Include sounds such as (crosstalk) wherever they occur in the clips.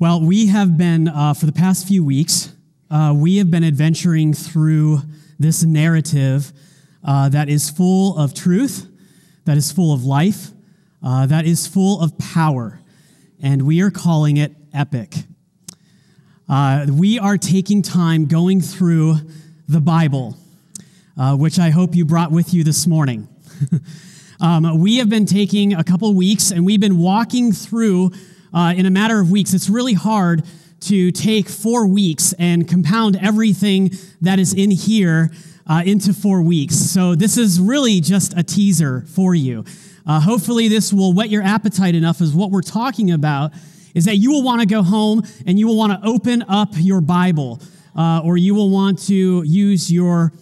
Well, we have been, uh, for the past few weeks, uh, we have been adventuring through this narrative uh, that is full of truth, that is full of life, uh, that is full of power. And we are calling it epic. Uh, we are taking time going through the Bible, uh, which I hope you brought with you this morning. (laughs) um, we have been taking a couple weeks and we've been walking through uh, in a matter of weeks. It's really hard to take four weeks and compound everything that is in here uh, into four weeks. So this is really just a teaser for you. Uh, hopefully, this will whet your appetite enough as what we're talking about is that you will want to go home and you will want to open up your Bible uh, or you will want to use your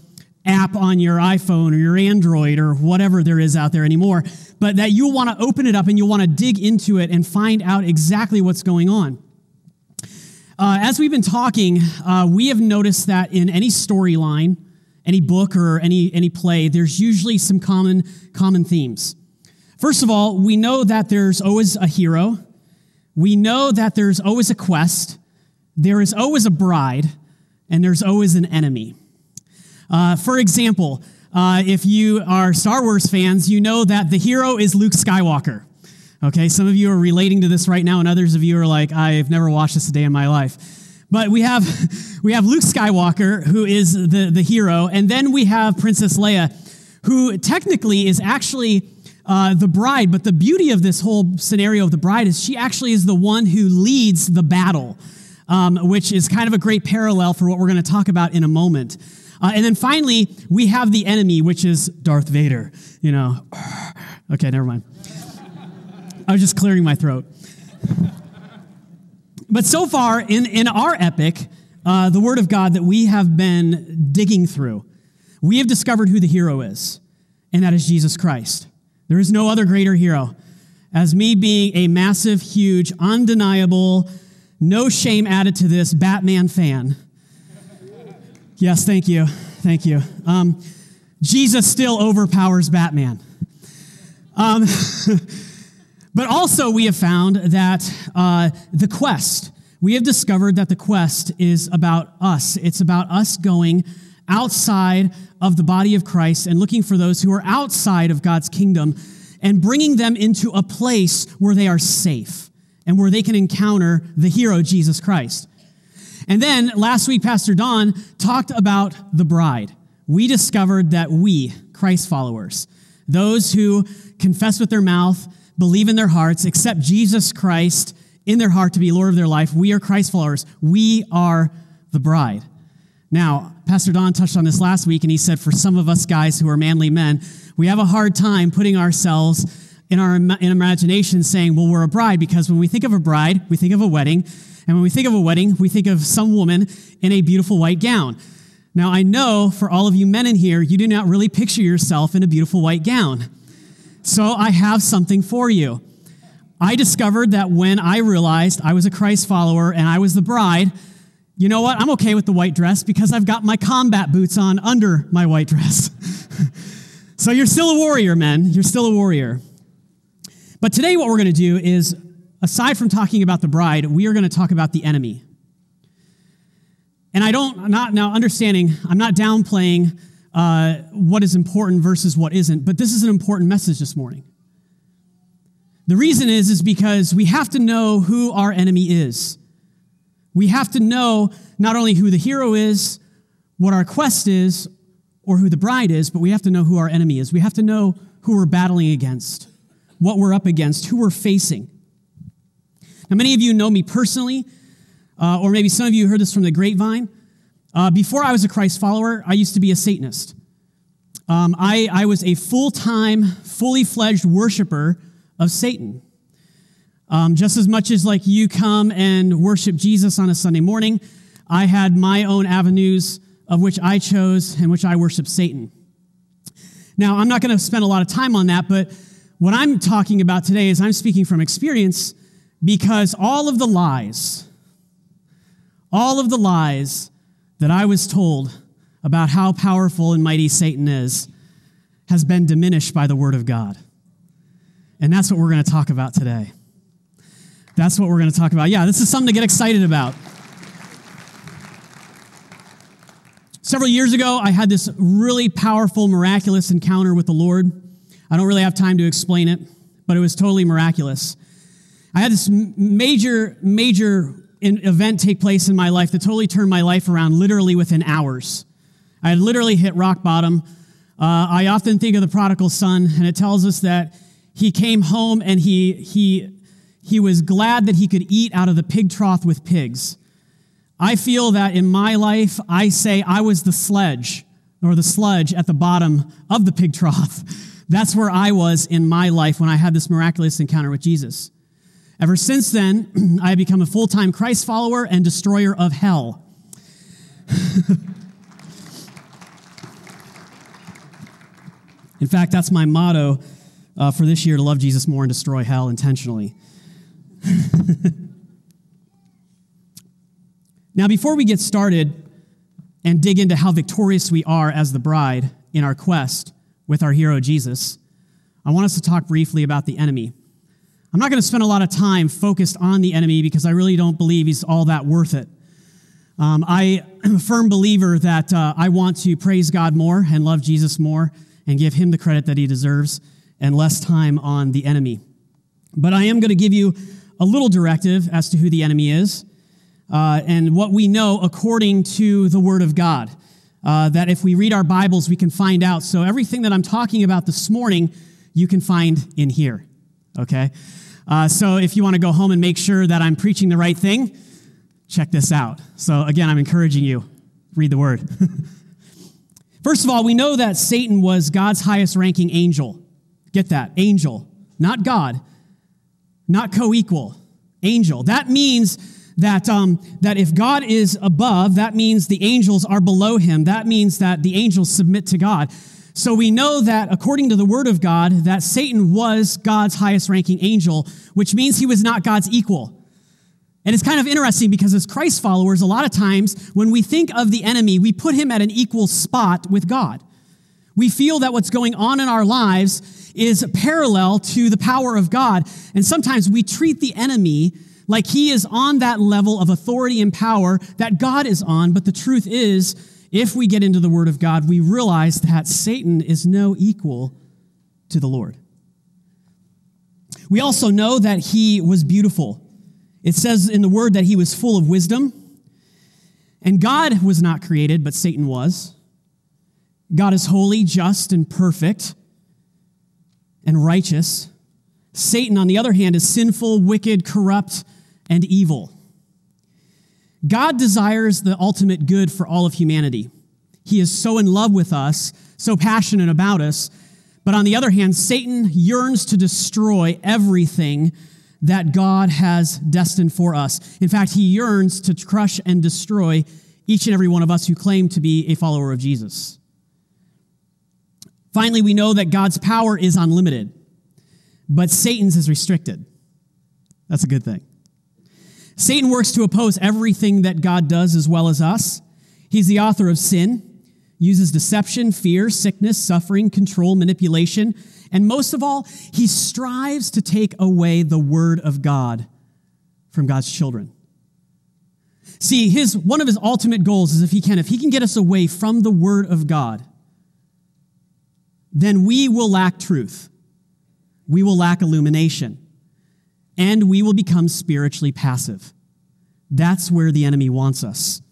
app on your iPhone or your Android or whatever there is out there anymore, but that you'll want to open it up and you'll want to dig into it and find out exactly what's going on. Uh, as we've been talking, uh, we have noticed that in any storyline, any book or any, any play, there's usually some common, common themes. First of all, we know that there's always a hero. We know that there's always a quest. There is always a bride, and there's always an enemy. Uh, for example, uh, if you are Star Wars fans, you know that the hero is Luke Skywalker. Okay, some of you are relating to this right now, and others of you are like, I've never watched this a day in my life. But we have, (laughs) we have Luke Skywalker, who is the, the hero, and then we have Princess Leia, who technically is actually uh, the bride. But the beauty of this whole scenario of the bride is she actually is the one who leads the battle, um, which is kind of a great parallel for what we're going to talk about in a moment. Uh, and then finally, we have the enemy, which is Darth Vader. You know, (sighs) okay, never mind. I was just clearing my throat. But so far in, in our epic, uh, the Word of God that we have been digging through, we have discovered who the hero is, and that is Jesus Christ. There is no other greater hero. As me being a massive, huge, undeniable, no shame added to this Batman fan. Yes, thank you. Thank you. Um, Jesus still overpowers Batman. Um, (laughs) But also, we have found that uh, the quest, we have discovered that the quest is about us. It's about us going outside of the body of Christ and looking for those who are outside of God's kingdom and bringing them into a place where they are safe and where they can encounter the hero, Jesus Christ. And then last week, Pastor Don talked about the bride. We discovered that we, Christ followers, those who confess with their mouth, believe in their hearts, accept Jesus Christ in their heart to be Lord of their life. We are Christ followers. We are the bride. Now, Pastor Don touched on this last week, and he said for some of us guys who are manly men, we have a hard time putting ourselves in our in imagination saying, well, we're a bride, because when we think of a bride, we think of a wedding. And when we think of a wedding, we think of some woman in a beautiful white gown. Now, I know for all of you men in here, you do not really picture yourself in a beautiful white gown. So I have something for you. I discovered that when I realized I was a Christ follower and I was the bride, you know what? I'm okay with the white dress because I've got my combat boots on under my white dress. (laughs) so you're still a warrior, men. You're still a warrior. But today, what we're going to do is, aside from talking about the bride, we are going to talk about the enemy. And I don't, not now understanding, I'm not downplaying uh, what is important versus what isn't. But this is an important message this morning. The reason is, is because we have to know who our enemy is. We have to know not only who the hero is, what our quest is, or who the bride is, but we have to know who our enemy is. We have to know who we're battling against, what we're up against, who we're facing. Now, many of you know me personally, uh, or maybe some of you heard this from the grapevine. Uh, before I was a Christ follower, I used to be a Satanist. Um, I, I was a full time, fully fledged worshiper of Satan. Um, just as much as like you come and worship Jesus on a Sunday morning, I had my own avenues of which I chose and which I worship Satan. Now, I'm not going to spend a lot of time on that, but what I'm talking about today is I'm speaking from experience because all of the lies, all of the lies that I was told about how powerful and mighty Satan is has been diminished by the Word of God. And that's what we're going to talk about today. That's what we're going to talk about. Yeah, this is something to get excited about. Several years ago, I had this really powerful, miraculous encounter with the Lord. I don't really have time to explain it, but it was totally miraculous. I had this major, major event take place in my life that totally turned my life around literally within hours. I had literally hit rock bottom. Uh, I often think of the prodigal son, and it tells us that he came home and he, he, he was glad that he could eat out of the pig trough with pigs. I feel that in my life, I say I was the sledge or the sludge at the bottom of the pig trough. (laughs) That's where I was in my life when I had this miraculous encounter with Jesus. Ever since then, (clears throat) I have become a full time Christ follower and destroyer of hell. (laughs) In fact, that's my motto uh, for this year to love Jesus more and destroy hell intentionally. (laughs) now, before we get started and dig into how victorious we are as the bride in our quest with our hero Jesus, I want us to talk briefly about the enemy. I'm not going to spend a lot of time focused on the enemy because I really don't believe he's all that worth it. Um, I (clears throat) am a firm believer that uh, I want to praise God more and love Jesus more and give him the credit that he deserves and less time on the enemy. But I am going to give you a little directive as to who the enemy is uh, and what we know according to the Word of God. Uh, that if we read our Bibles, we can find out. So everything that I'm talking about this morning, you can find in here. Okay? Uh, so if you want to go home and make sure that I'm preaching the right thing, check this out. So again, I'm encouraging you, read the word. (laughs) First of all, we know that Satan was God's highest ranking angel. Get that, angel, not God, not co equal, angel. That means that, um, that if God is above, that means the angels are below him. That means that the angels submit to God. So we know that according to the word of God, that Satan was God's highest ranking angel, which means he was not God's equal. And it's kind of interesting because as Christ followers, a lot of times when we think of the enemy, we put him at an equal spot with God. We feel that what's going on in our lives is parallel to the power of God. And sometimes we treat the enemy like he is on that level of authority and power that God is on. But the truth is, if we get into the Word of God, we realize that Satan is no equal to the Lord. We also know that he was beautiful. It says in the Word that he was full of wisdom. And God was not created, but Satan was. God is holy, just, and perfect, and righteous. Satan, on the other hand, is sinful, wicked, corrupt, and evil. God desires the ultimate good for all of humanity. He is so in love with us, so passionate about us. But on the other hand, Satan yearns to destroy everything that God has destined for us. In fact, he yearns to crush and destroy each and every one of us who claim to be a follower of Jesus. Finally, we know that God's power is unlimited, but Satan's is restricted. That's a good thing. Satan works to oppose everything that God does as well as us. He's the author of sin, uses deception, fear, sickness, suffering, control, manipulation, and most of all, he strives to take away the word of God from God's children. See, his one of his ultimate goals is if he can, if he can get us away from the word of God, then we will lack truth. We will lack illumination and we will become spiritually passive. That's where the enemy wants us.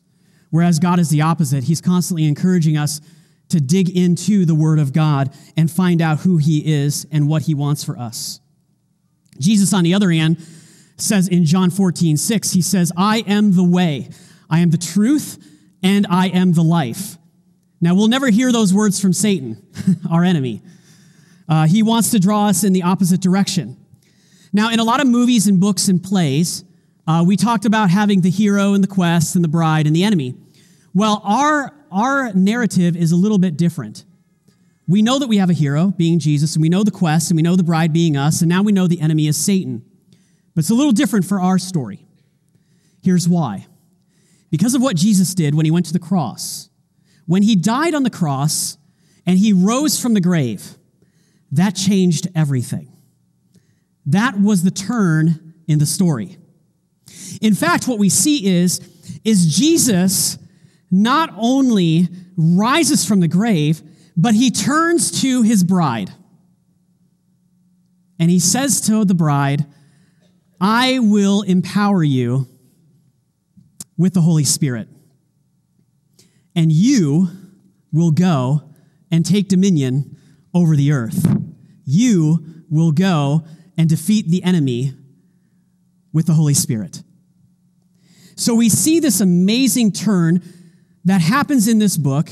Whereas God is the opposite. He's constantly encouraging us to dig into the Word of God and find out who He is and what He wants for us. Jesus, on the other hand, says in John 14, 6, He says, I am the way, I am the truth, and I am the life. Now, we'll never hear those words from Satan, (laughs) our enemy. Uh, he wants to draw us in the opposite direction. Now, in a lot of movies and books and plays, uh, we talked about having the hero and the quest and the bride and the enemy. Well, our, our narrative is a little bit different. We know that we have a hero, being Jesus, and we know the quest, and we know the bride being us, and now we know the enemy is Satan. But it's a little different for our story. Here's why because of what Jesus did when he went to the cross. When he died on the cross and he rose from the grave, that changed everything. That was the turn in the story. In fact, what we see is, is Jesus not only rises from the grave, but he turns to his bride. And he says to the bride, I will empower you with the Holy Spirit. And you will go and take dominion over the earth. You will go and defeat the enemy with the Holy Spirit. So we see this amazing turn that happens in this book,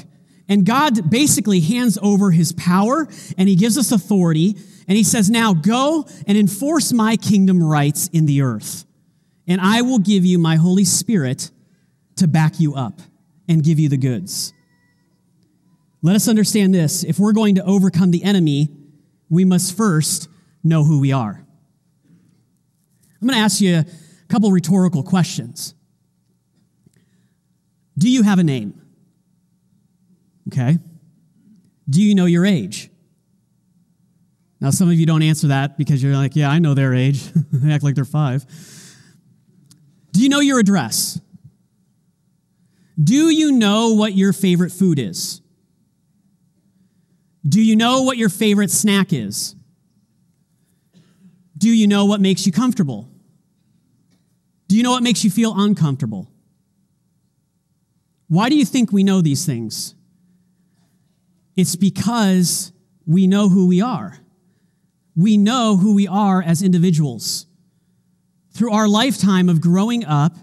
and God basically hands over his power and he gives us authority, and he says, Now go and enforce my kingdom rights in the earth, and I will give you my Holy Spirit to back you up and give you the goods. Let us understand this. If we're going to overcome the enemy, we must first know who we are. I'm going to ask you a couple rhetorical questions. Do you have a name? Okay. Do you know your age? Now, some of you don't answer that because you're like, yeah, I know their age. (laughs) they act like they're five. Do you know your address? Do you know what your favorite food is? Do you know what your favorite snack is? Do you know what makes you comfortable? Do you know what makes you feel uncomfortable? Why do you think we know these things? It's because we know who we are. We know who we are as individuals. Through our lifetime of growing up,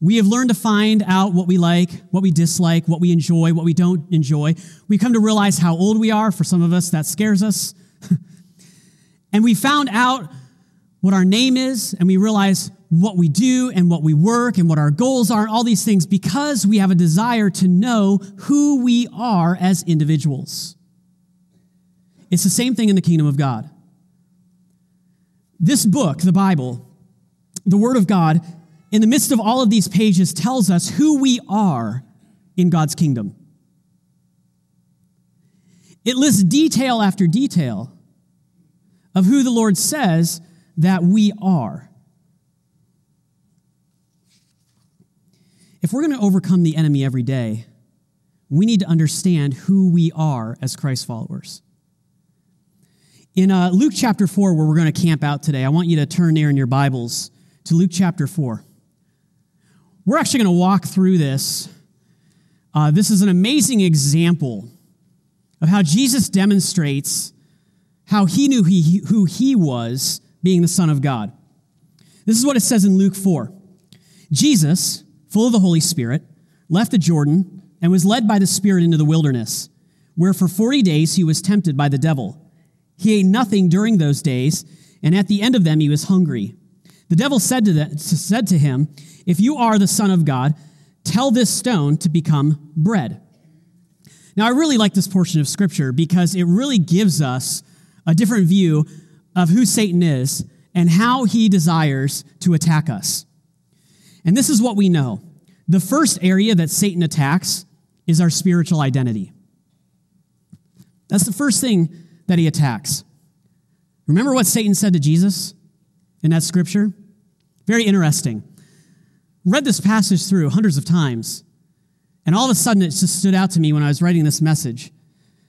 we have learned to find out what we like, what we dislike, what we enjoy, what we don't enjoy. We come to realize how old we are. For some of us, that scares us. (laughs) and we found out what our name is, and we realize what we do and what we work and what our goals are, and all these things because we have a desire to know who we are as individuals. It's the same thing in the kingdom of God. This book, the Bible, the Word of God, in the midst of all of these pages, tells us who we are in God's kingdom. It lists detail after detail of who the Lord says that we are. If we're going to overcome the enemy every day, we need to understand who we are as Christ followers. In uh, Luke chapter 4, where we're going to camp out today, I want you to turn there in your Bibles to Luke chapter 4. We're actually going to walk through this. Uh, this is an amazing example of how Jesus demonstrates how he knew he, who he was, being the Son of God. This is what it says in Luke 4. Jesus, full of the Holy Spirit, left the Jordan and was led by the Spirit into the wilderness, where for 40 days he was tempted by the devil. He ate nothing during those days, and at the end of them he was hungry. The devil said to, the, said to him, If you are the Son of God, tell this stone to become bread. Now, I really like this portion of Scripture because it really gives us a different view of who Satan is and how he desires to attack us. And this is what we know the first area that Satan attacks is our spiritual identity. That's the first thing that he attacks. Remember what Satan said to Jesus? in that scripture? Very interesting. Read this passage through hundreds of times, and all of a sudden it just stood out to me when I was writing this message.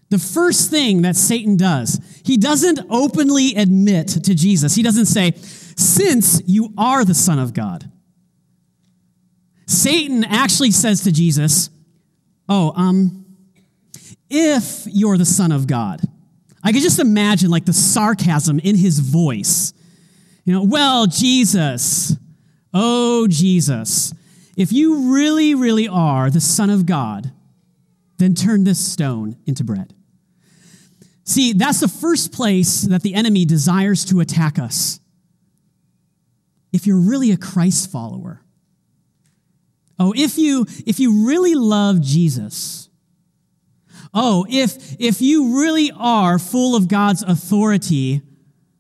The first thing that Satan does, he doesn't openly admit to Jesus. He doesn't say, Since you are the Son of God. Satan actually says to Jesus, Oh, um, if you're the Son of God. I could just imagine like the sarcasm in his voice you know, well, Jesus, oh, Jesus, if you really, really are the Son of God, then turn this stone into bread. See, that's the first place that the enemy desires to attack us. If you're really a Christ follower, oh, if you if you really love Jesus, oh, if if you really are full of God's authority,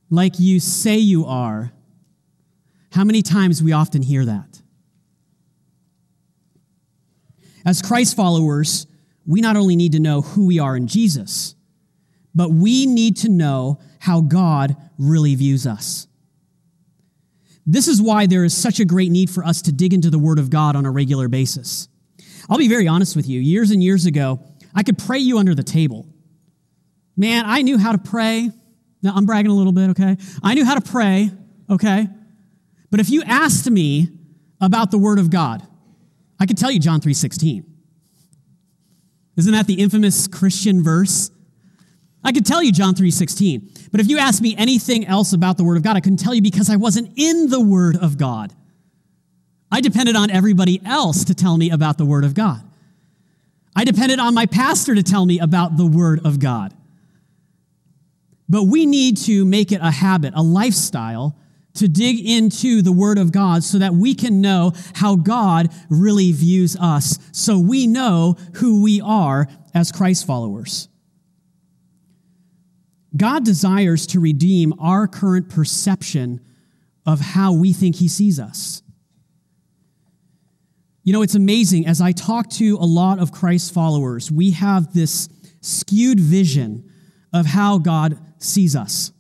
like you say you are. How many times we often hear that? As Christ followers, we not only need to know who we are in Jesus, but we need to know how God really views us. This is why there is such a great need for us to dig into the Word of God on a regular basis. I'll be very honest with you. Years and years ago, I could pray you under the table. Man, I knew how to pray. Now, I'm bragging a little bit, okay? I knew how to pray, okay? But if you asked me about the Word of God, I could tell you John 3:16. Isn't that the infamous Christian verse? I could tell you John 3:16. But if you asked me anything else about the Word of God, I couldn't tell you because I wasn't in the Word of God. I depended on everybody else to tell me about the Word of God. I depended on my pastor to tell me about the Word of God. But we need to make it a habit, a lifestyle, to dig into the Word of God so that we can know how God really views us, so we know who we are as Christ followers. God desires to redeem our current perception of how we think He sees us. You know, it's amazing. As I talk to a lot of Christ followers, we have this skewed vision of how God sees us.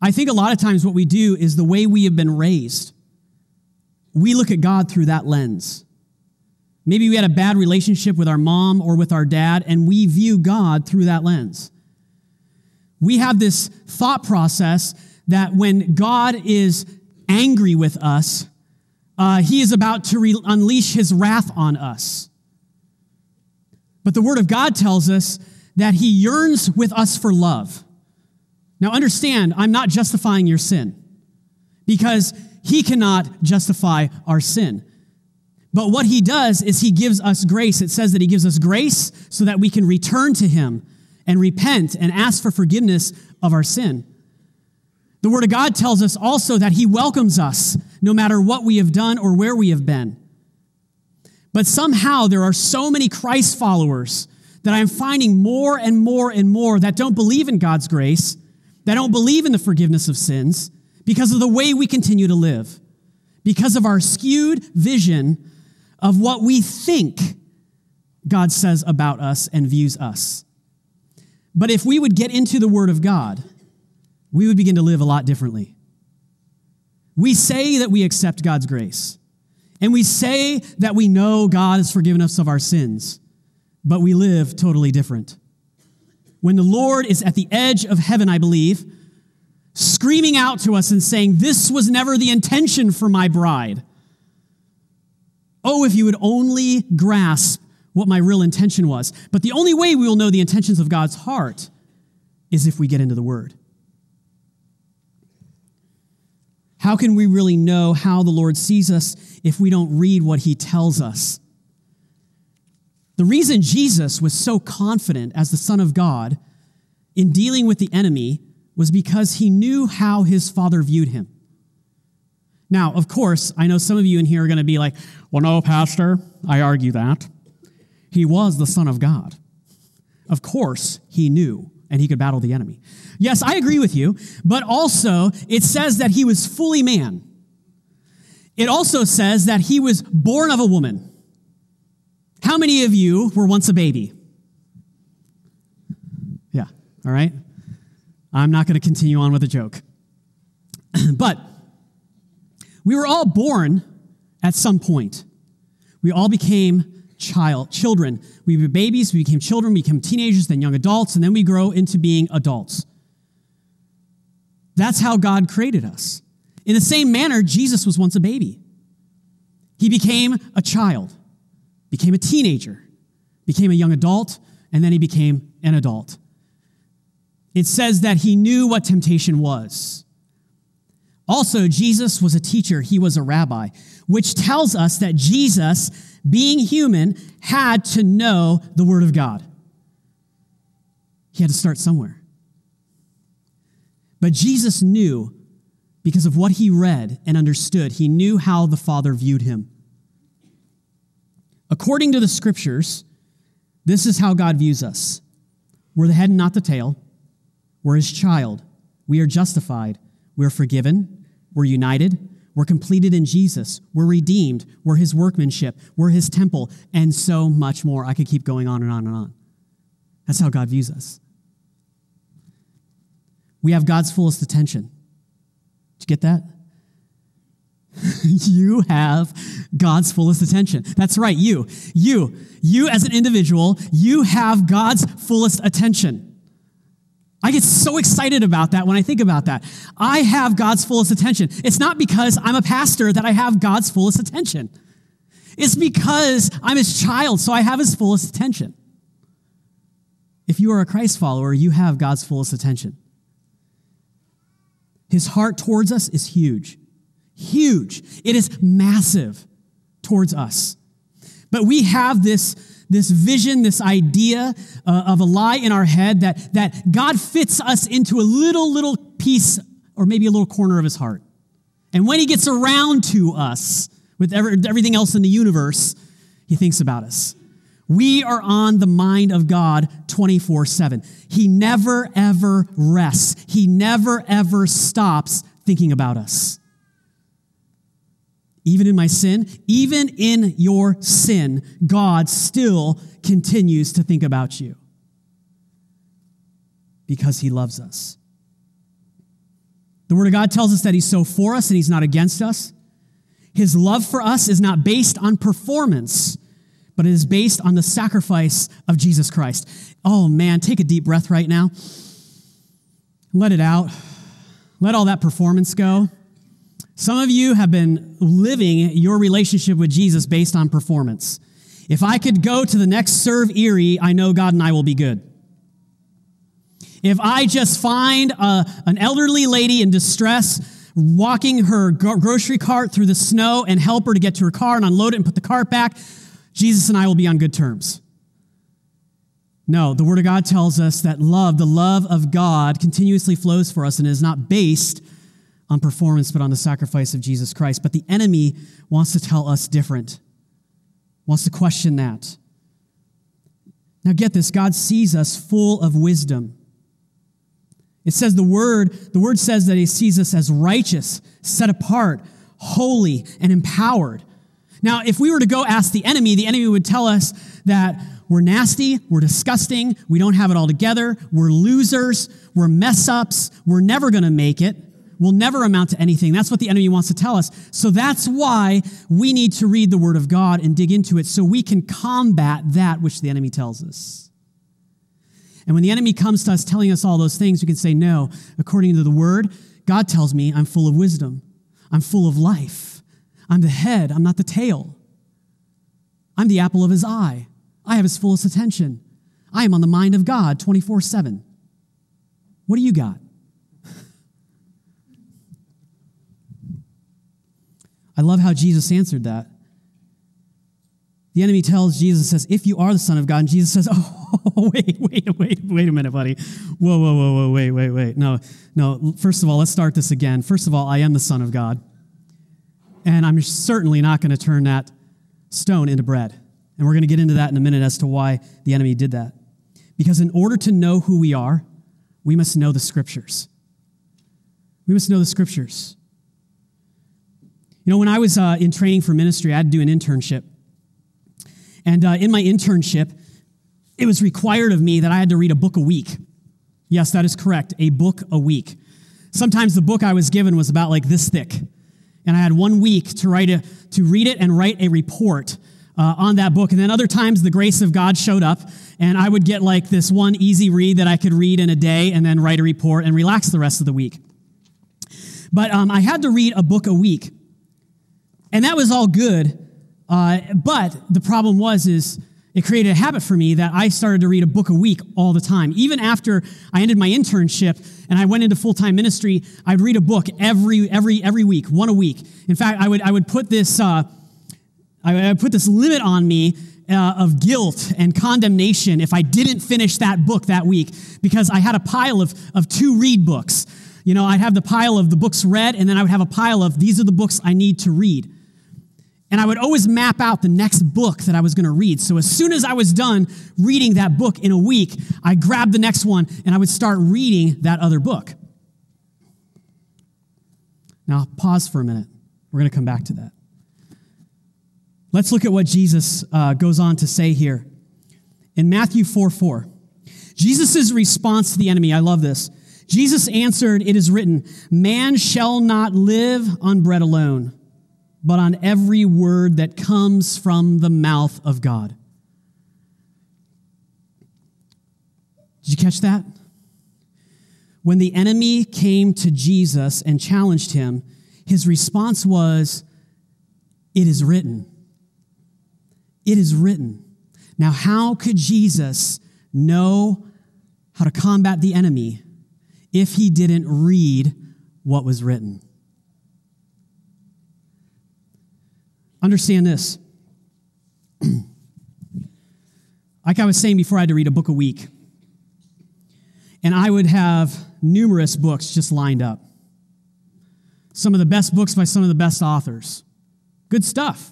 I think a lot of times what we do is the way we have been raised. We look at God through that lens. Maybe we had a bad relationship with our mom or with our dad, and we view God through that lens. We have this thought process that when God is angry with us, uh, he is about to re- unleash his wrath on us. But the Word of God tells us that he yearns with us for love. Now, understand, I'm not justifying your sin because he cannot justify our sin. But what he does is he gives us grace. It says that he gives us grace so that we can return to him and repent and ask for forgiveness of our sin. The Word of God tells us also that He welcomes us no matter what we have done or where we have been. But somehow there are so many Christ followers that I'm finding more and more and more that don't believe in God's grace, that don't believe in the forgiveness of sins because of the way we continue to live, because of our skewed vision of what we think God says about us and views us. But if we would get into the Word of God, we would begin to live a lot differently. We say that we accept God's grace, and we say that we know God has forgiven us of our sins, but we live totally different. When the Lord is at the edge of heaven, I believe, screaming out to us and saying, This was never the intention for my bride. Oh, if you would only grasp what my real intention was. But the only way we will know the intentions of God's heart is if we get into the Word. How can we really know how the Lord sees us if we don't read what He tells us? The reason Jesus was so confident as the Son of God in dealing with the enemy was because he knew how his Father viewed him. Now, of course, I know some of you in here are going to be like, well, no, Pastor, I argue that. He was the Son of God. Of course, he knew and he could battle the enemy. Yes, I agree with you, but also it says that he was fully man. It also says that he was born of a woman. How many of you were once a baby? Yeah, all right. I'm not going to continue on with a joke. (clears throat) but we were all born at some point. We all became child, children. We were babies, we became children, we became teenagers, then young adults, and then we grow into being adults. That's how God created us. In the same manner, Jesus was once a baby. He became a child, became a teenager, became a young adult, and then he became an adult. It says that he knew what temptation was. Also, Jesus was a teacher, he was a rabbi, which tells us that Jesus being human, had to know the Word of God. He had to start somewhere. But Jesus knew, because of what he read and understood, he knew how the Father viewed him. According to the scriptures, this is how God views us we're the head and not the tail, we're his child, we are justified, we're forgiven, we're united, we're completed in Jesus. We're redeemed. We're his workmanship. We're his temple, and so much more. I could keep going on and on and on. That's how God views us. We have God's fullest attention. Did you get that? (laughs) you have God's fullest attention. That's right, you. You. You as an individual, you have God's fullest attention. I get so excited about that when I think about that. I have God's fullest attention. It's not because I'm a pastor that I have God's fullest attention. It's because I'm his child, so I have his fullest attention. If you are a Christ follower, you have God's fullest attention. His heart towards us is huge. Huge. It is massive towards us. But we have this, this vision, this idea uh, of a lie in our head that, that God fits us into a little, little piece or maybe a little corner of his heart. And when he gets around to us with everything else in the universe, he thinks about us. We are on the mind of God 24 7. He never, ever rests. He never, ever stops thinking about us. Even in my sin, even in your sin, God still continues to think about you because he loves us. The Word of God tells us that He's so for us and He's not against us. His love for us is not based on performance, but it is based on the sacrifice of Jesus Christ. Oh man, take a deep breath right now. Let it out. Let all that performance go. Some of you have been living your relationship with Jesus based on performance. If I could go to the next serve Erie, I know God and I will be good. If I just find a, an elderly lady in distress walking her grocery cart through the snow and help her to get to her car and unload it and put the cart back, Jesus and I will be on good terms. No, the Word of God tells us that love, the love of God, continuously flows for us and is not based on performance, but on the sacrifice of Jesus Christ. But the enemy wants to tell us different, wants to question that. Now, get this God sees us full of wisdom. It says the word, the word says that he sees us as righteous, set apart, holy, and empowered. Now, if we were to go ask the enemy, the enemy would tell us that we're nasty, we're disgusting, we don't have it all together, we're losers, we're mess ups, we're never going to make it, we'll never amount to anything. That's what the enemy wants to tell us. So that's why we need to read the Word of God and dig into it so we can combat that which the enemy tells us. And when the enemy comes to us telling us all those things, we can say, No, according to the Word, God tells me I'm full of wisdom, I'm full of life. I'm the head, I'm not the tail. I'm the apple of his eye. I have his fullest attention. I am on the mind of God 24 7. What do you got? I love how Jesus answered that. The enemy tells Jesus, says, if you are the Son of God, and Jesus says, (laughs) oh, wait, wait, wait, wait a minute, buddy. Whoa, whoa, whoa, whoa, wait, wait, wait. No, no, first of all, let's start this again. First of all, I am the Son of God. And I'm certainly not going to turn that stone into bread. And we're going to get into that in a minute as to why the enemy did that. Because in order to know who we are, we must know the scriptures. We must know the scriptures. You know, when I was uh, in training for ministry, I had to do an internship. And uh, in my internship, it was required of me that I had to read a book a week. Yes, that is correct, a book a week. Sometimes the book I was given was about like this thick and I had one week to write a, to read it and write a report uh, on that book. And then other times the grace of God showed up, and I would get like this one easy read that I could read in a day and then write a report and relax the rest of the week. But um, I had to read a book a week, and that was all good. Uh, but the problem was is it created a habit for me that I started to read a book a week all the time. Even after I ended my internship and I went into full-time ministry, I'd read a book every, every, every week, one a week. In fact, I would, I would put this, uh, I put this limit on me uh, of guilt and condemnation if I didn't finish that book that week because I had a pile of, of two read books. You know, I'd have the pile of the books read, and then I would have a pile of these are the books I need to read. And I would always map out the next book that I was going to read. So as soon as I was done reading that book in a week, I grabbed the next one and I would start reading that other book. Now, pause for a minute. We're going to come back to that. Let's look at what Jesus uh, goes on to say here. In Matthew 4 4, Jesus' response to the enemy, I love this. Jesus answered, It is written, Man shall not live on bread alone but on every word that comes from the mouth of God. Did you catch that? When the enemy came to Jesus and challenged him, his response was, It is written. It is written. Now, how could Jesus know how to combat the enemy if he didn't read what was written? Understand this. (clears throat) like I was saying before, I had to read a book a week. And I would have numerous books just lined up. Some of the best books by some of the best authors. Good stuff.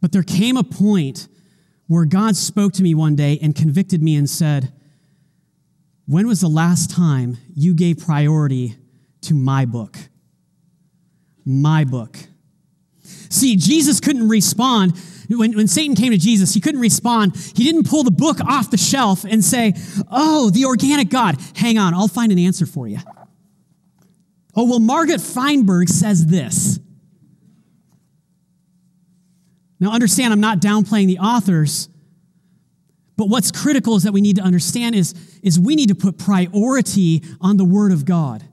But there came a point where God spoke to me one day and convicted me and said, When was the last time you gave priority to my book? My book. See, Jesus couldn't respond. When, when Satan came to Jesus, he couldn't respond. He didn't pull the book off the shelf and say, Oh, the organic God. Hang on, I'll find an answer for you. Oh, well, Margaret Feinberg says this. Now, understand, I'm not downplaying the authors, but what's critical is that we need to understand is, is we need to put priority on the Word of God.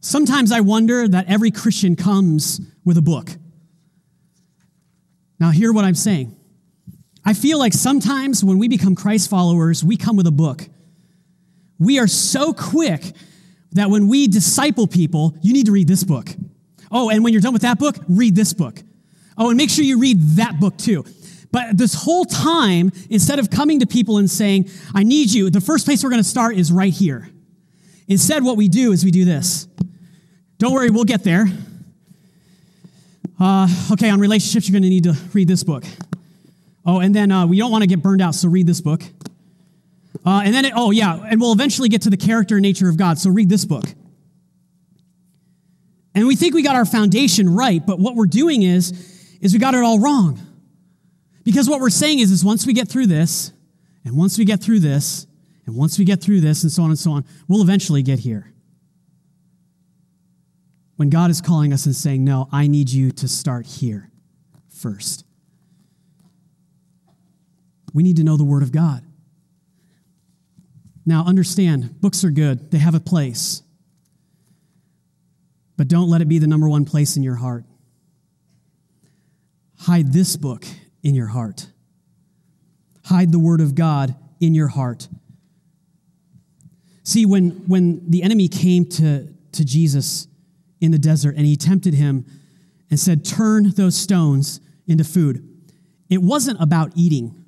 Sometimes I wonder that every Christian comes with a book. Now, hear what I'm saying. I feel like sometimes when we become Christ followers, we come with a book. We are so quick that when we disciple people, you need to read this book. Oh, and when you're done with that book, read this book. Oh, and make sure you read that book too. But this whole time, instead of coming to people and saying, I need you, the first place we're going to start is right here. Instead, what we do is we do this. Don't worry, we'll get there. Uh, okay, on relationships, you're going to need to read this book. Oh, and then uh, we don't want to get burned out, so read this book. Uh, and then, it, oh, yeah, and we'll eventually get to the character and nature of God, so read this book. And we think we got our foundation right, but what we're doing is, is we got it all wrong. Because what we're saying is, is once we get through this, and once we get through this, and once we get through this, and so on and so on, we'll eventually get here when God is calling us and saying, No, I need you to start here first. We need to know the Word of God. Now, understand, books are good, they have a place. But don't let it be the number one place in your heart. Hide this book in your heart. Hide the Word of God in your heart. See, when, when the enemy came to, to Jesus in the desert and he tempted him and said, Turn those stones into food. It wasn't about eating.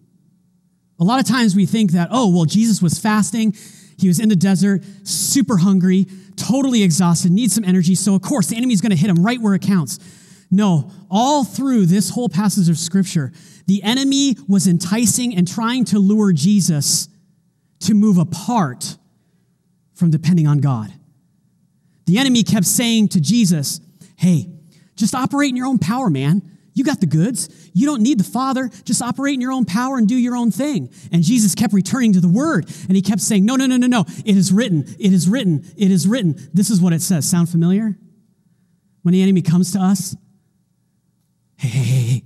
A lot of times we think that, oh, well, Jesus was fasting, he was in the desert, super hungry, totally exhausted, needs some energy, so of course the enemy's gonna hit him right where it counts. No, all through this whole passage of scripture, the enemy was enticing and trying to lure Jesus to move apart from depending on God. The enemy kept saying to Jesus, Hey, just operate in your own power, man. You got the goods. You don't need the Father. Just operate in your own power and do your own thing. And Jesus kept returning to the Word and he kept saying, No, no, no, no, no. It is written. It is written. It is written. This is what it says. Sound familiar? When the enemy comes to us, hey, hey, hey, hey.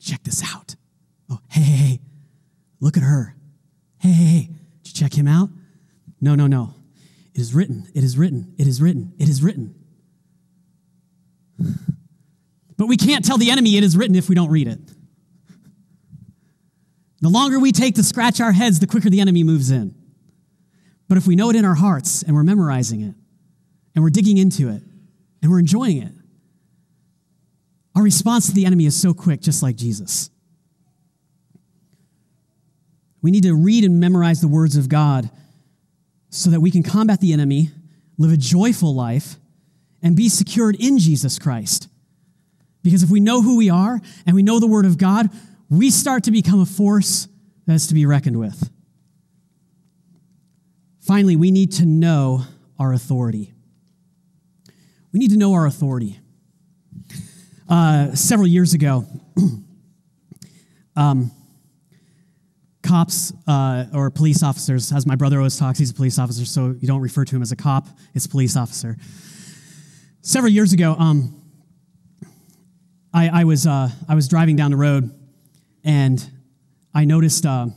check this out. Oh, hey, hey, hey, look at her. Hey, hey, hey, did you check him out? No, no, no. It is written, it is written, it is written, it is written. But we can't tell the enemy it is written if we don't read it. The longer we take to scratch our heads, the quicker the enemy moves in. But if we know it in our hearts and we're memorizing it and we're digging into it and we're enjoying it, our response to the enemy is so quick, just like Jesus. We need to read and memorize the words of God so that we can combat the enemy, live a joyful life, and be secured in Jesus Christ. Because if we know who we are and we know the Word of God, we start to become a force that is to be reckoned with. Finally, we need to know our authority. We need to know our authority. Uh, several years ago, (clears throat) um, cops uh, or police officers, as my brother always talks, he's a police officer, so you don't refer to him as a cop, it's police officer. Several years ago, um, I, I, was, uh, I was driving down the road and I noticed uh,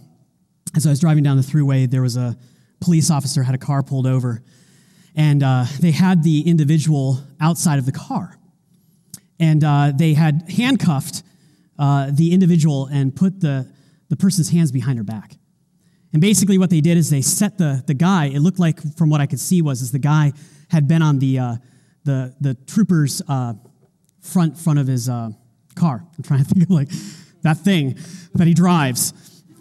as I was driving down the throughway, there was a police officer had a car pulled over and uh, they had the individual outside of the car. And uh, they had handcuffed uh, the individual and put the, the person's hands behind her back. And basically, what they did is they set the, the guy, it looked like, from what I could see, was is the guy had been on the, uh, the, the trooper's uh, front, front of his uh, car. I'm trying to (laughs) think of like that thing that he drives.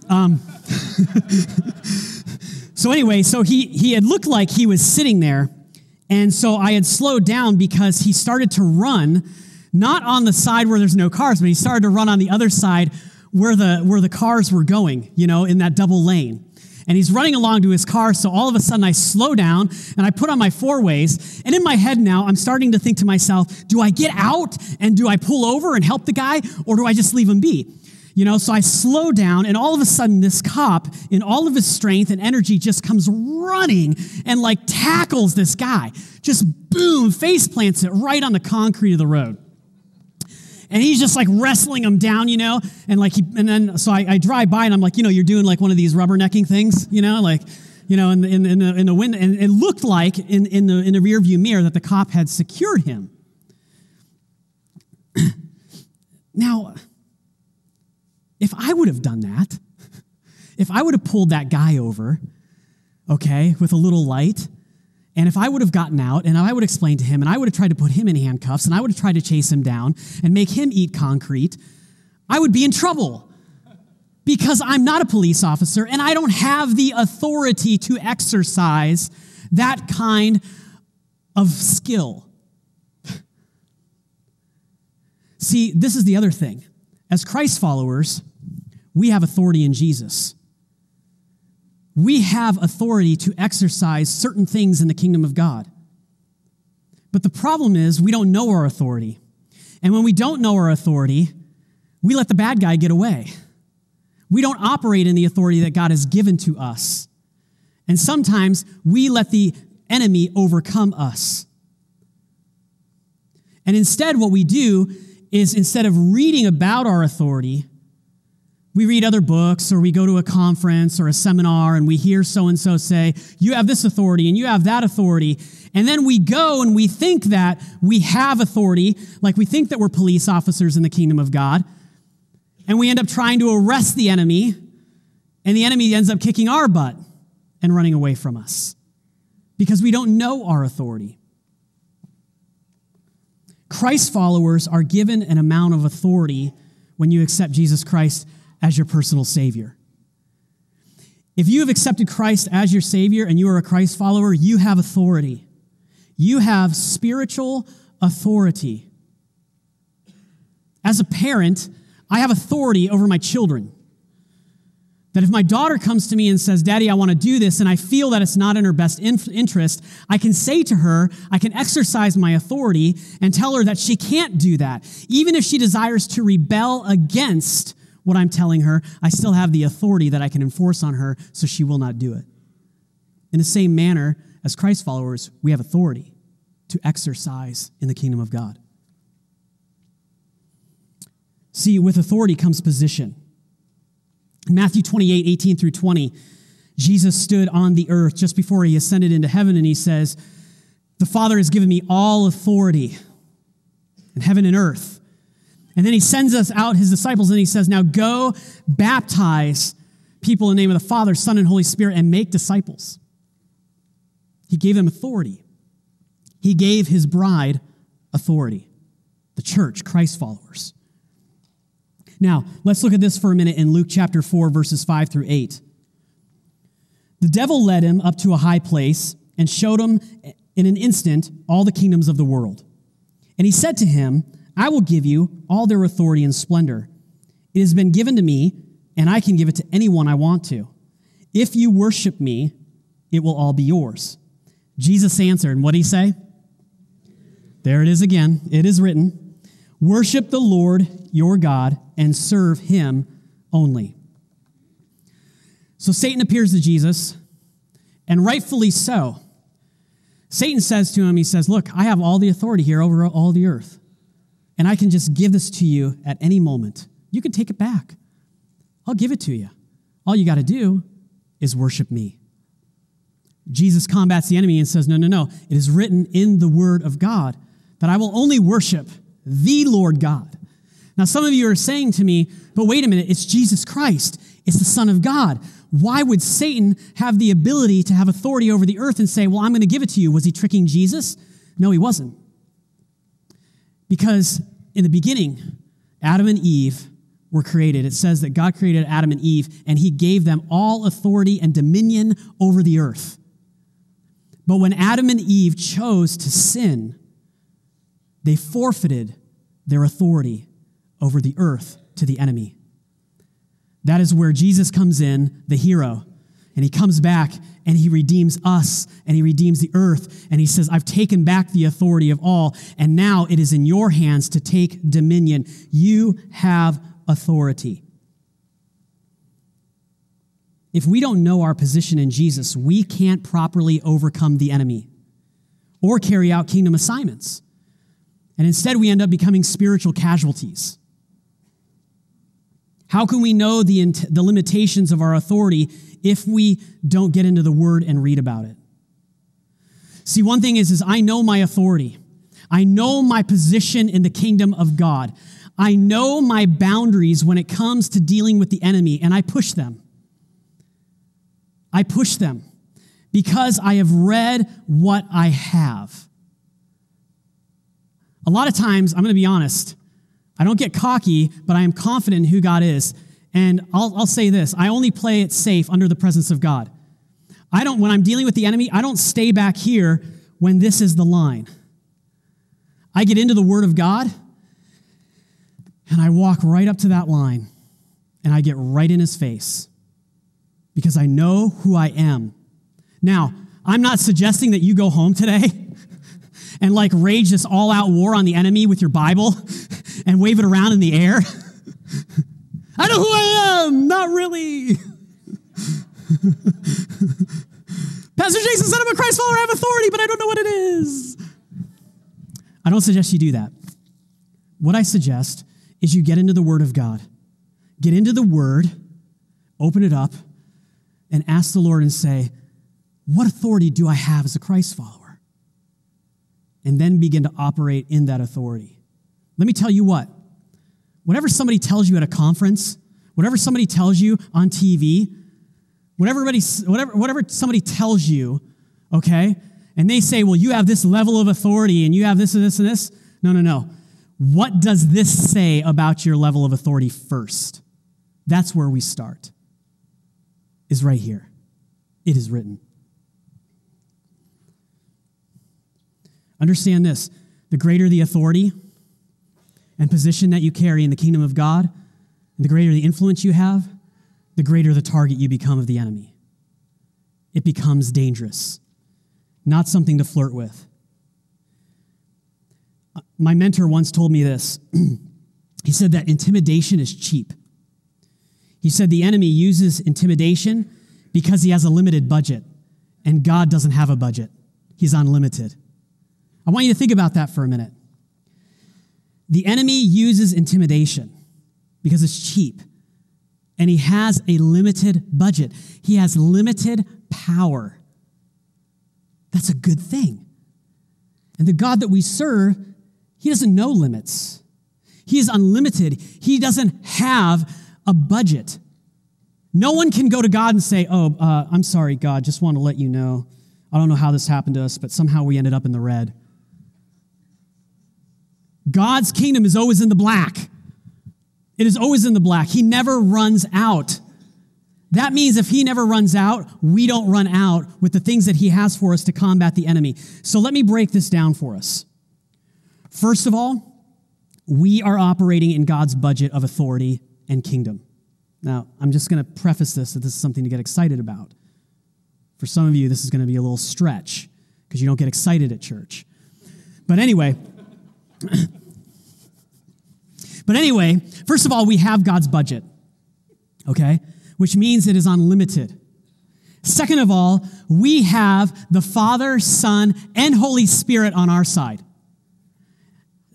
Um, (laughs) so anyway, so he, he had looked like he was sitting there. And so I had slowed down because he started to run, not on the side where there's no cars, but he started to run on the other side where the, where the cars were going, you know, in that double lane. And he's running along to his car, so all of a sudden I slow down and I put on my four ways. And in my head now, I'm starting to think to myself, do I get out and do I pull over and help the guy, or do I just leave him be? You know, so I slow down, and all of a sudden, this cop, in all of his strength and energy, just comes running and like tackles this guy. Just boom, face plants it right on the concrete of the road and he's just like wrestling him down, you know, and like he, and then so I, I drive by and I'm like, you know, you're doing like one of these rubbernecking things, you know, like, you know, in the, in, in the, in the wind, and it looked like in, in the in the rear view mirror that the cop had secured him. (clears throat) now, if I would have done that, (laughs) if I would have pulled that guy over, okay, with a little light, and if I would have gotten out and I would explain to him and I would have tried to put him in handcuffs and I would have tried to chase him down and make him eat concrete, I would be in trouble because I'm not a police officer and I don't have the authority to exercise that kind of skill. See, this is the other thing. As Christ followers, we have authority in Jesus we have authority to exercise certain things in the kingdom of God. But the problem is, we don't know our authority. And when we don't know our authority, we let the bad guy get away. We don't operate in the authority that God has given to us. And sometimes we let the enemy overcome us. And instead, what we do is instead of reading about our authority, we read other books or we go to a conference or a seminar and we hear so and so say, You have this authority and you have that authority. And then we go and we think that we have authority, like we think that we're police officers in the kingdom of God. And we end up trying to arrest the enemy, and the enemy ends up kicking our butt and running away from us because we don't know our authority. Christ followers are given an amount of authority when you accept Jesus Christ as your personal Savior. If you have accepted Christ as your Savior and you are a Christ follower, you have authority. You have spiritual authority. As a parent, I have authority over my children. That if my daughter comes to me and says, Daddy, I want to do this, and I feel that it's not in her best interest, I can say to her, I can exercise my authority and tell her that she can't do that. Even if she desires to rebel against what I'm telling her, I still have the authority that I can enforce on her so she will not do it. In the same manner, as Christ followers, we have authority to exercise in the kingdom of God. See, with authority comes position. In Matthew 28 18 through 20, Jesus stood on the earth just before he ascended into heaven, and he says, The Father has given me all authority in heaven and earth. And then he sends us out, his disciples, and he says, Now go baptize people in the name of the Father, Son, and Holy Spirit and make disciples. He gave them authority. He gave his bride authority, the church, Christ followers. Now, let's look at this for a minute in Luke chapter 4, verses 5 through 8. The devil led him up to a high place and showed him in an instant all the kingdoms of the world. And he said to him, I will give you all their authority and splendor. It has been given to me, and I can give it to anyone I want to. If you worship me, it will all be yours. Jesus answered, and what did he say? There it is again. It is written Worship the Lord your God and serve him only. So Satan appears to Jesus, and rightfully so. Satan says to him, He says, Look, I have all the authority here over all the earth, and I can just give this to you at any moment. You can take it back. I'll give it to you. All you got to do is worship me. Jesus combats the enemy and says, No, no, no. It is written in the word of God that I will only worship the Lord God. Now, some of you are saying to me, but wait a minute, it's Jesus Christ, it's the Son of God. Why would Satan have the ability to have authority over the earth and say, Well, I'm going to give it to you? Was he tricking Jesus? No, he wasn't. Because in the beginning, Adam and Eve were created. It says that God created Adam and Eve, and he gave them all authority and dominion over the earth. But when Adam and Eve chose to sin, they forfeited their authority over the earth to the enemy. That is where Jesus comes in, the hero, and he comes back and he redeems us and he redeems the earth. And he says, I've taken back the authority of all, and now it is in your hands to take dominion. You have authority. If we don't know our position in Jesus, we can't properly overcome the enemy or carry out kingdom assignments. And instead, we end up becoming spiritual casualties. How can we know the, the limitations of our authority if we don't get into the word and read about it? See, one thing is, is I know my authority. I know my position in the kingdom of God. I know my boundaries when it comes to dealing with the enemy, and I push them. I push them because I have read what I have. A lot of times, I'm going to be honest, I don't get cocky, but I am confident in who God is. And I'll, I'll say this I only play it safe under the presence of God. I don't, when I'm dealing with the enemy, I don't stay back here when this is the line. I get into the Word of God and I walk right up to that line and I get right in his face because I know who I am. Now, I'm not suggesting that you go home today (laughs) and like rage this all out war on the enemy with your Bible (laughs) and wave it around in the air. (laughs) I know who I am, not really. (laughs) Pastor Jason said I'm a Christ follower, I have authority, but I don't know what it is. I don't suggest you do that. What I suggest is you get into the Word of God. Get into the Word, open it up, and ask the Lord and say, What authority do I have as a Christ follower? and then begin to operate in that authority. Let me tell you what, whatever somebody tells you at a conference, whatever somebody tells you on TV, whatever, whatever, whatever somebody tells you, okay, and they say, well, you have this level of authority and you have this and this and this. No, no, no. What does this say about your level of authority first? That's where we start, is right here. It is written. Understand this the greater the authority and position that you carry in the kingdom of God, the greater the influence you have, the greater the target you become of the enemy. It becomes dangerous, not something to flirt with. Uh, my mentor once told me this. (clears throat) he said that intimidation is cheap. He said the enemy uses intimidation because he has a limited budget, and God doesn't have a budget, he's unlimited. I want you to think about that for a minute. The enemy uses intimidation because it's cheap, and he has a limited budget, he has limited power. That's a good thing. And the God that we serve, he doesn't know limits. He is unlimited. He doesn't have a budget. No one can go to God and say, Oh, uh, I'm sorry, God, just want to let you know. I don't know how this happened to us, but somehow we ended up in the red. God's kingdom is always in the black. It is always in the black. He never runs out. That means if he never runs out, we don't run out with the things that he has for us to combat the enemy. So let me break this down for us. First of all, we are operating in God's budget of authority and kingdom. Now, I'm just going to preface this that this is something to get excited about. For some of you, this is going to be a little stretch because you don't get excited at church. But anyway, (clears throat) but anyway, first of all, we have God's budget, okay? Which means it is unlimited. Second of all, we have the Father, Son, and Holy Spirit on our side.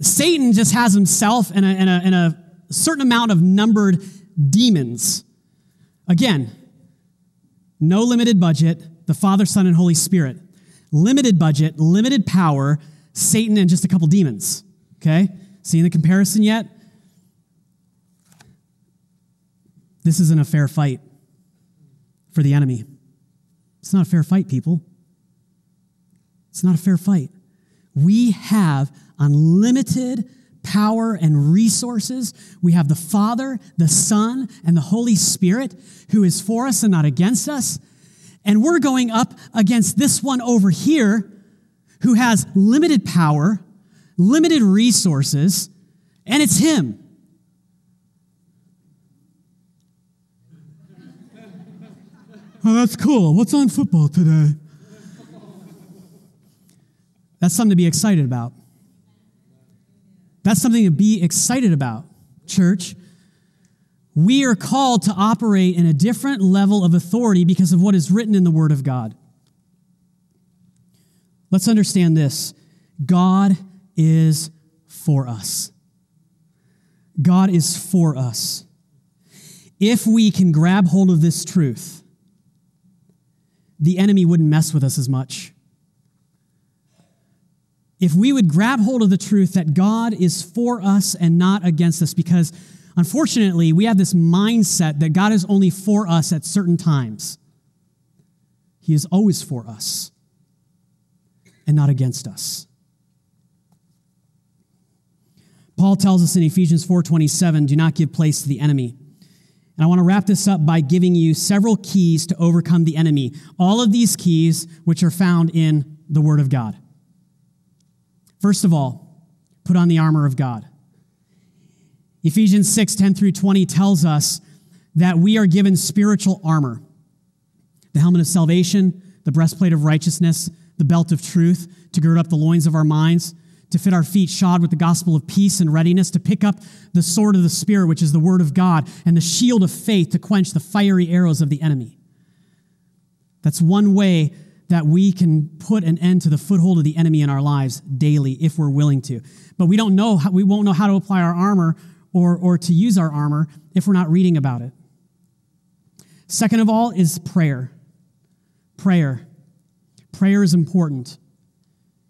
Satan just has himself and a, and a, and a certain amount of numbered demons. Again, no limited budget, the Father, Son, and Holy Spirit. Limited budget, limited power, Satan, and just a couple demons. Okay? Seeing the comparison yet? This isn't a fair fight for the enemy. It's not a fair fight, people. It's not a fair fight. We have unlimited power and resources. We have the Father, the Son, and the Holy Spirit who is for us and not against us. And we're going up against this one over here who has limited power, limited resources, and it's him. (laughs) Oh, that's cool. What's on football today? That's something to be excited about. That's something to be excited about, church. We are called to operate in a different level of authority because of what is written in the Word of God. Let's understand this God is for us. God is for us. If we can grab hold of this truth, the enemy wouldn't mess with us as much if we would grab hold of the truth that God is for us and not against us, because unfortunately, we have this mindset that God is only for us at certain times. He is always for us and not against us. Paul tells us in Ephesians 4:27, do not give place to the enemy. And I want to wrap this up by giving you several keys to overcome the enemy. All of these keys which are found in the word of God. First of all, put on the armor of God. Ephesians 6 10 through 20 tells us that we are given spiritual armor the helmet of salvation, the breastplate of righteousness, the belt of truth to gird up the loins of our minds, to fit our feet shod with the gospel of peace and readiness, to pick up the sword of the Spirit, which is the word of God, and the shield of faith to quench the fiery arrows of the enemy. That's one way that we can put an end to the foothold of the enemy in our lives daily if we're willing to. But we don't know how, we won't know how to apply our armor or, or to use our armor if we're not reading about it. Second of all is prayer. Prayer. Prayer is important.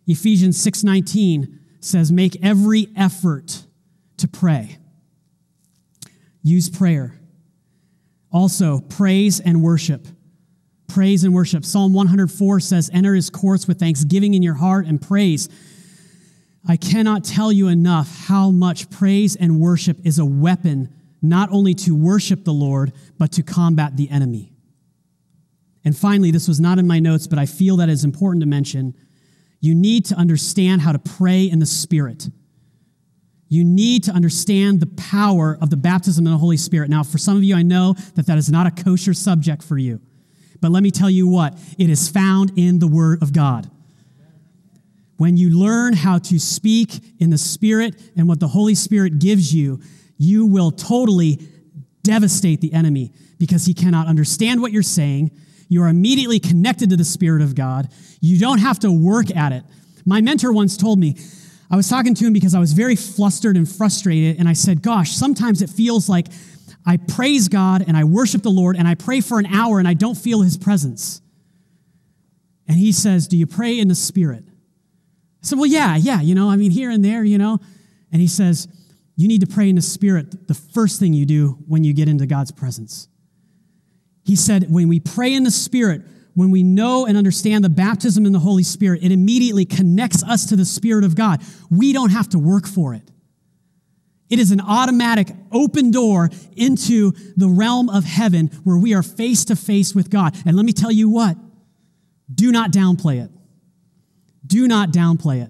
Ephesians 6:19 says make every effort to pray. Use prayer. Also, praise and worship praise and worship. Psalm 104 says, Enter his courts with thanksgiving in your heart and praise. I cannot tell you enough how much praise and worship is a weapon not only to worship the Lord, but to combat the enemy. And finally, this was not in my notes, but I feel that is important to mention. You need to understand how to pray in the Spirit. You need to understand the power of the baptism in the Holy Spirit. Now, for some of you, I know that that is not a kosher subject for you. But let me tell you what, it is found in the Word of God. When you learn how to speak in the Spirit and what the Holy Spirit gives you, you will totally devastate the enemy because he cannot understand what you're saying. You are immediately connected to the Spirit of God. You don't have to work at it. My mentor once told me, I was talking to him because I was very flustered and frustrated, and I said, Gosh, sometimes it feels like I praise God and I worship the Lord and I pray for an hour and I don't feel his presence. And he says, Do you pray in the Spirit? I said, Well, yeah, yeah, you know, I mean, here and there, you know. And he says, You need to pray in the Spirit the first thing you do when you get into God's presence. He said, When we pray in the Spirit, when we know and understand the baptism in the Holy Spirit, it immediately connects us to the Spirit of God. We don't have to work for it. It is an automatic open door into the realm of heaven where we are face to face with God. And let me tell you what do not downplay it. Do not downplay it.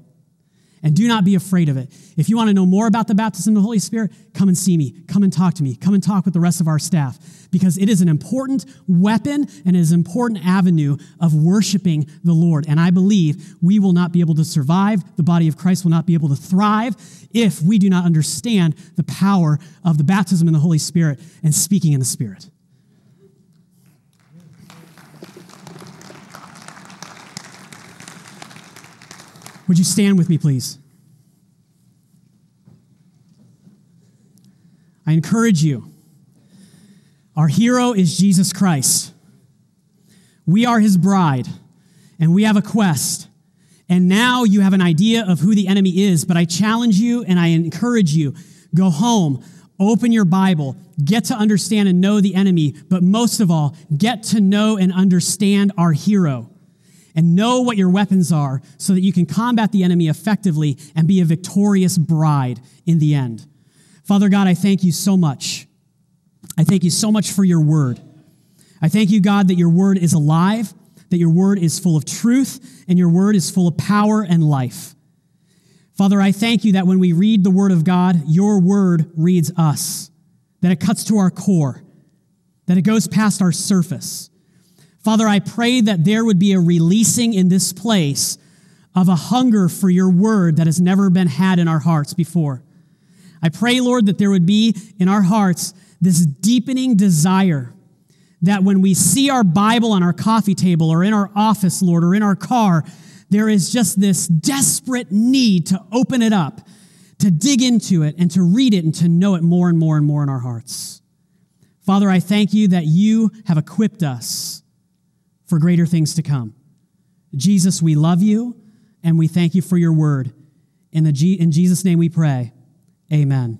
And do not be afraid of it. If you want to know more about the baptism of the Holy Spirit, come and see me. Come and talk to me. Come and talk with the rest of our staff because it is an important weapon and it is an important avenue of worshiping the Lord. And I believe we will not be able to survive. The body of Christ will not be able to thrive if we do not understand the power of the baptism in the Holy Spirit and speaking in the Spirit. Would you stand with me, please? I encourage you. Our hero is Jesus Christ. We are his bride, and we have a quest. And now you have an idea of who the enemy is, but I challenge you and I encourage you go home, open your Bible, get to understand and know the enemy, but most of all, get to know and understand our hero and know what your weapons are so that you can combat the enemy effectively and be a victorious bride in the end. Father God, I thank you so much. I thank you so much for your word. I thank you, God, that your word is alive, that your word is full of truth, and your word is full of power and life. Father, I thank you that when we read the word of God, your word reads us, that it cuts to our core, that it goes past our surface. Father, I pray that there would be a releasing in this place of a hunger for your word that has never been had in our hearts before. I pray, Lord, that there would be in our hearts this deepening desire that when we see our Bible on our coffee table or in our office, Lord, or in our car, there is just this desperate need to open it up, to dig into it, and to read it and to know it more and more and more in our hearts. Father, I thank you that you have equipped us for greater things to come. Jesus, we love you and we thank you for your word. In, the G- in Jesus' name we pray. Amen.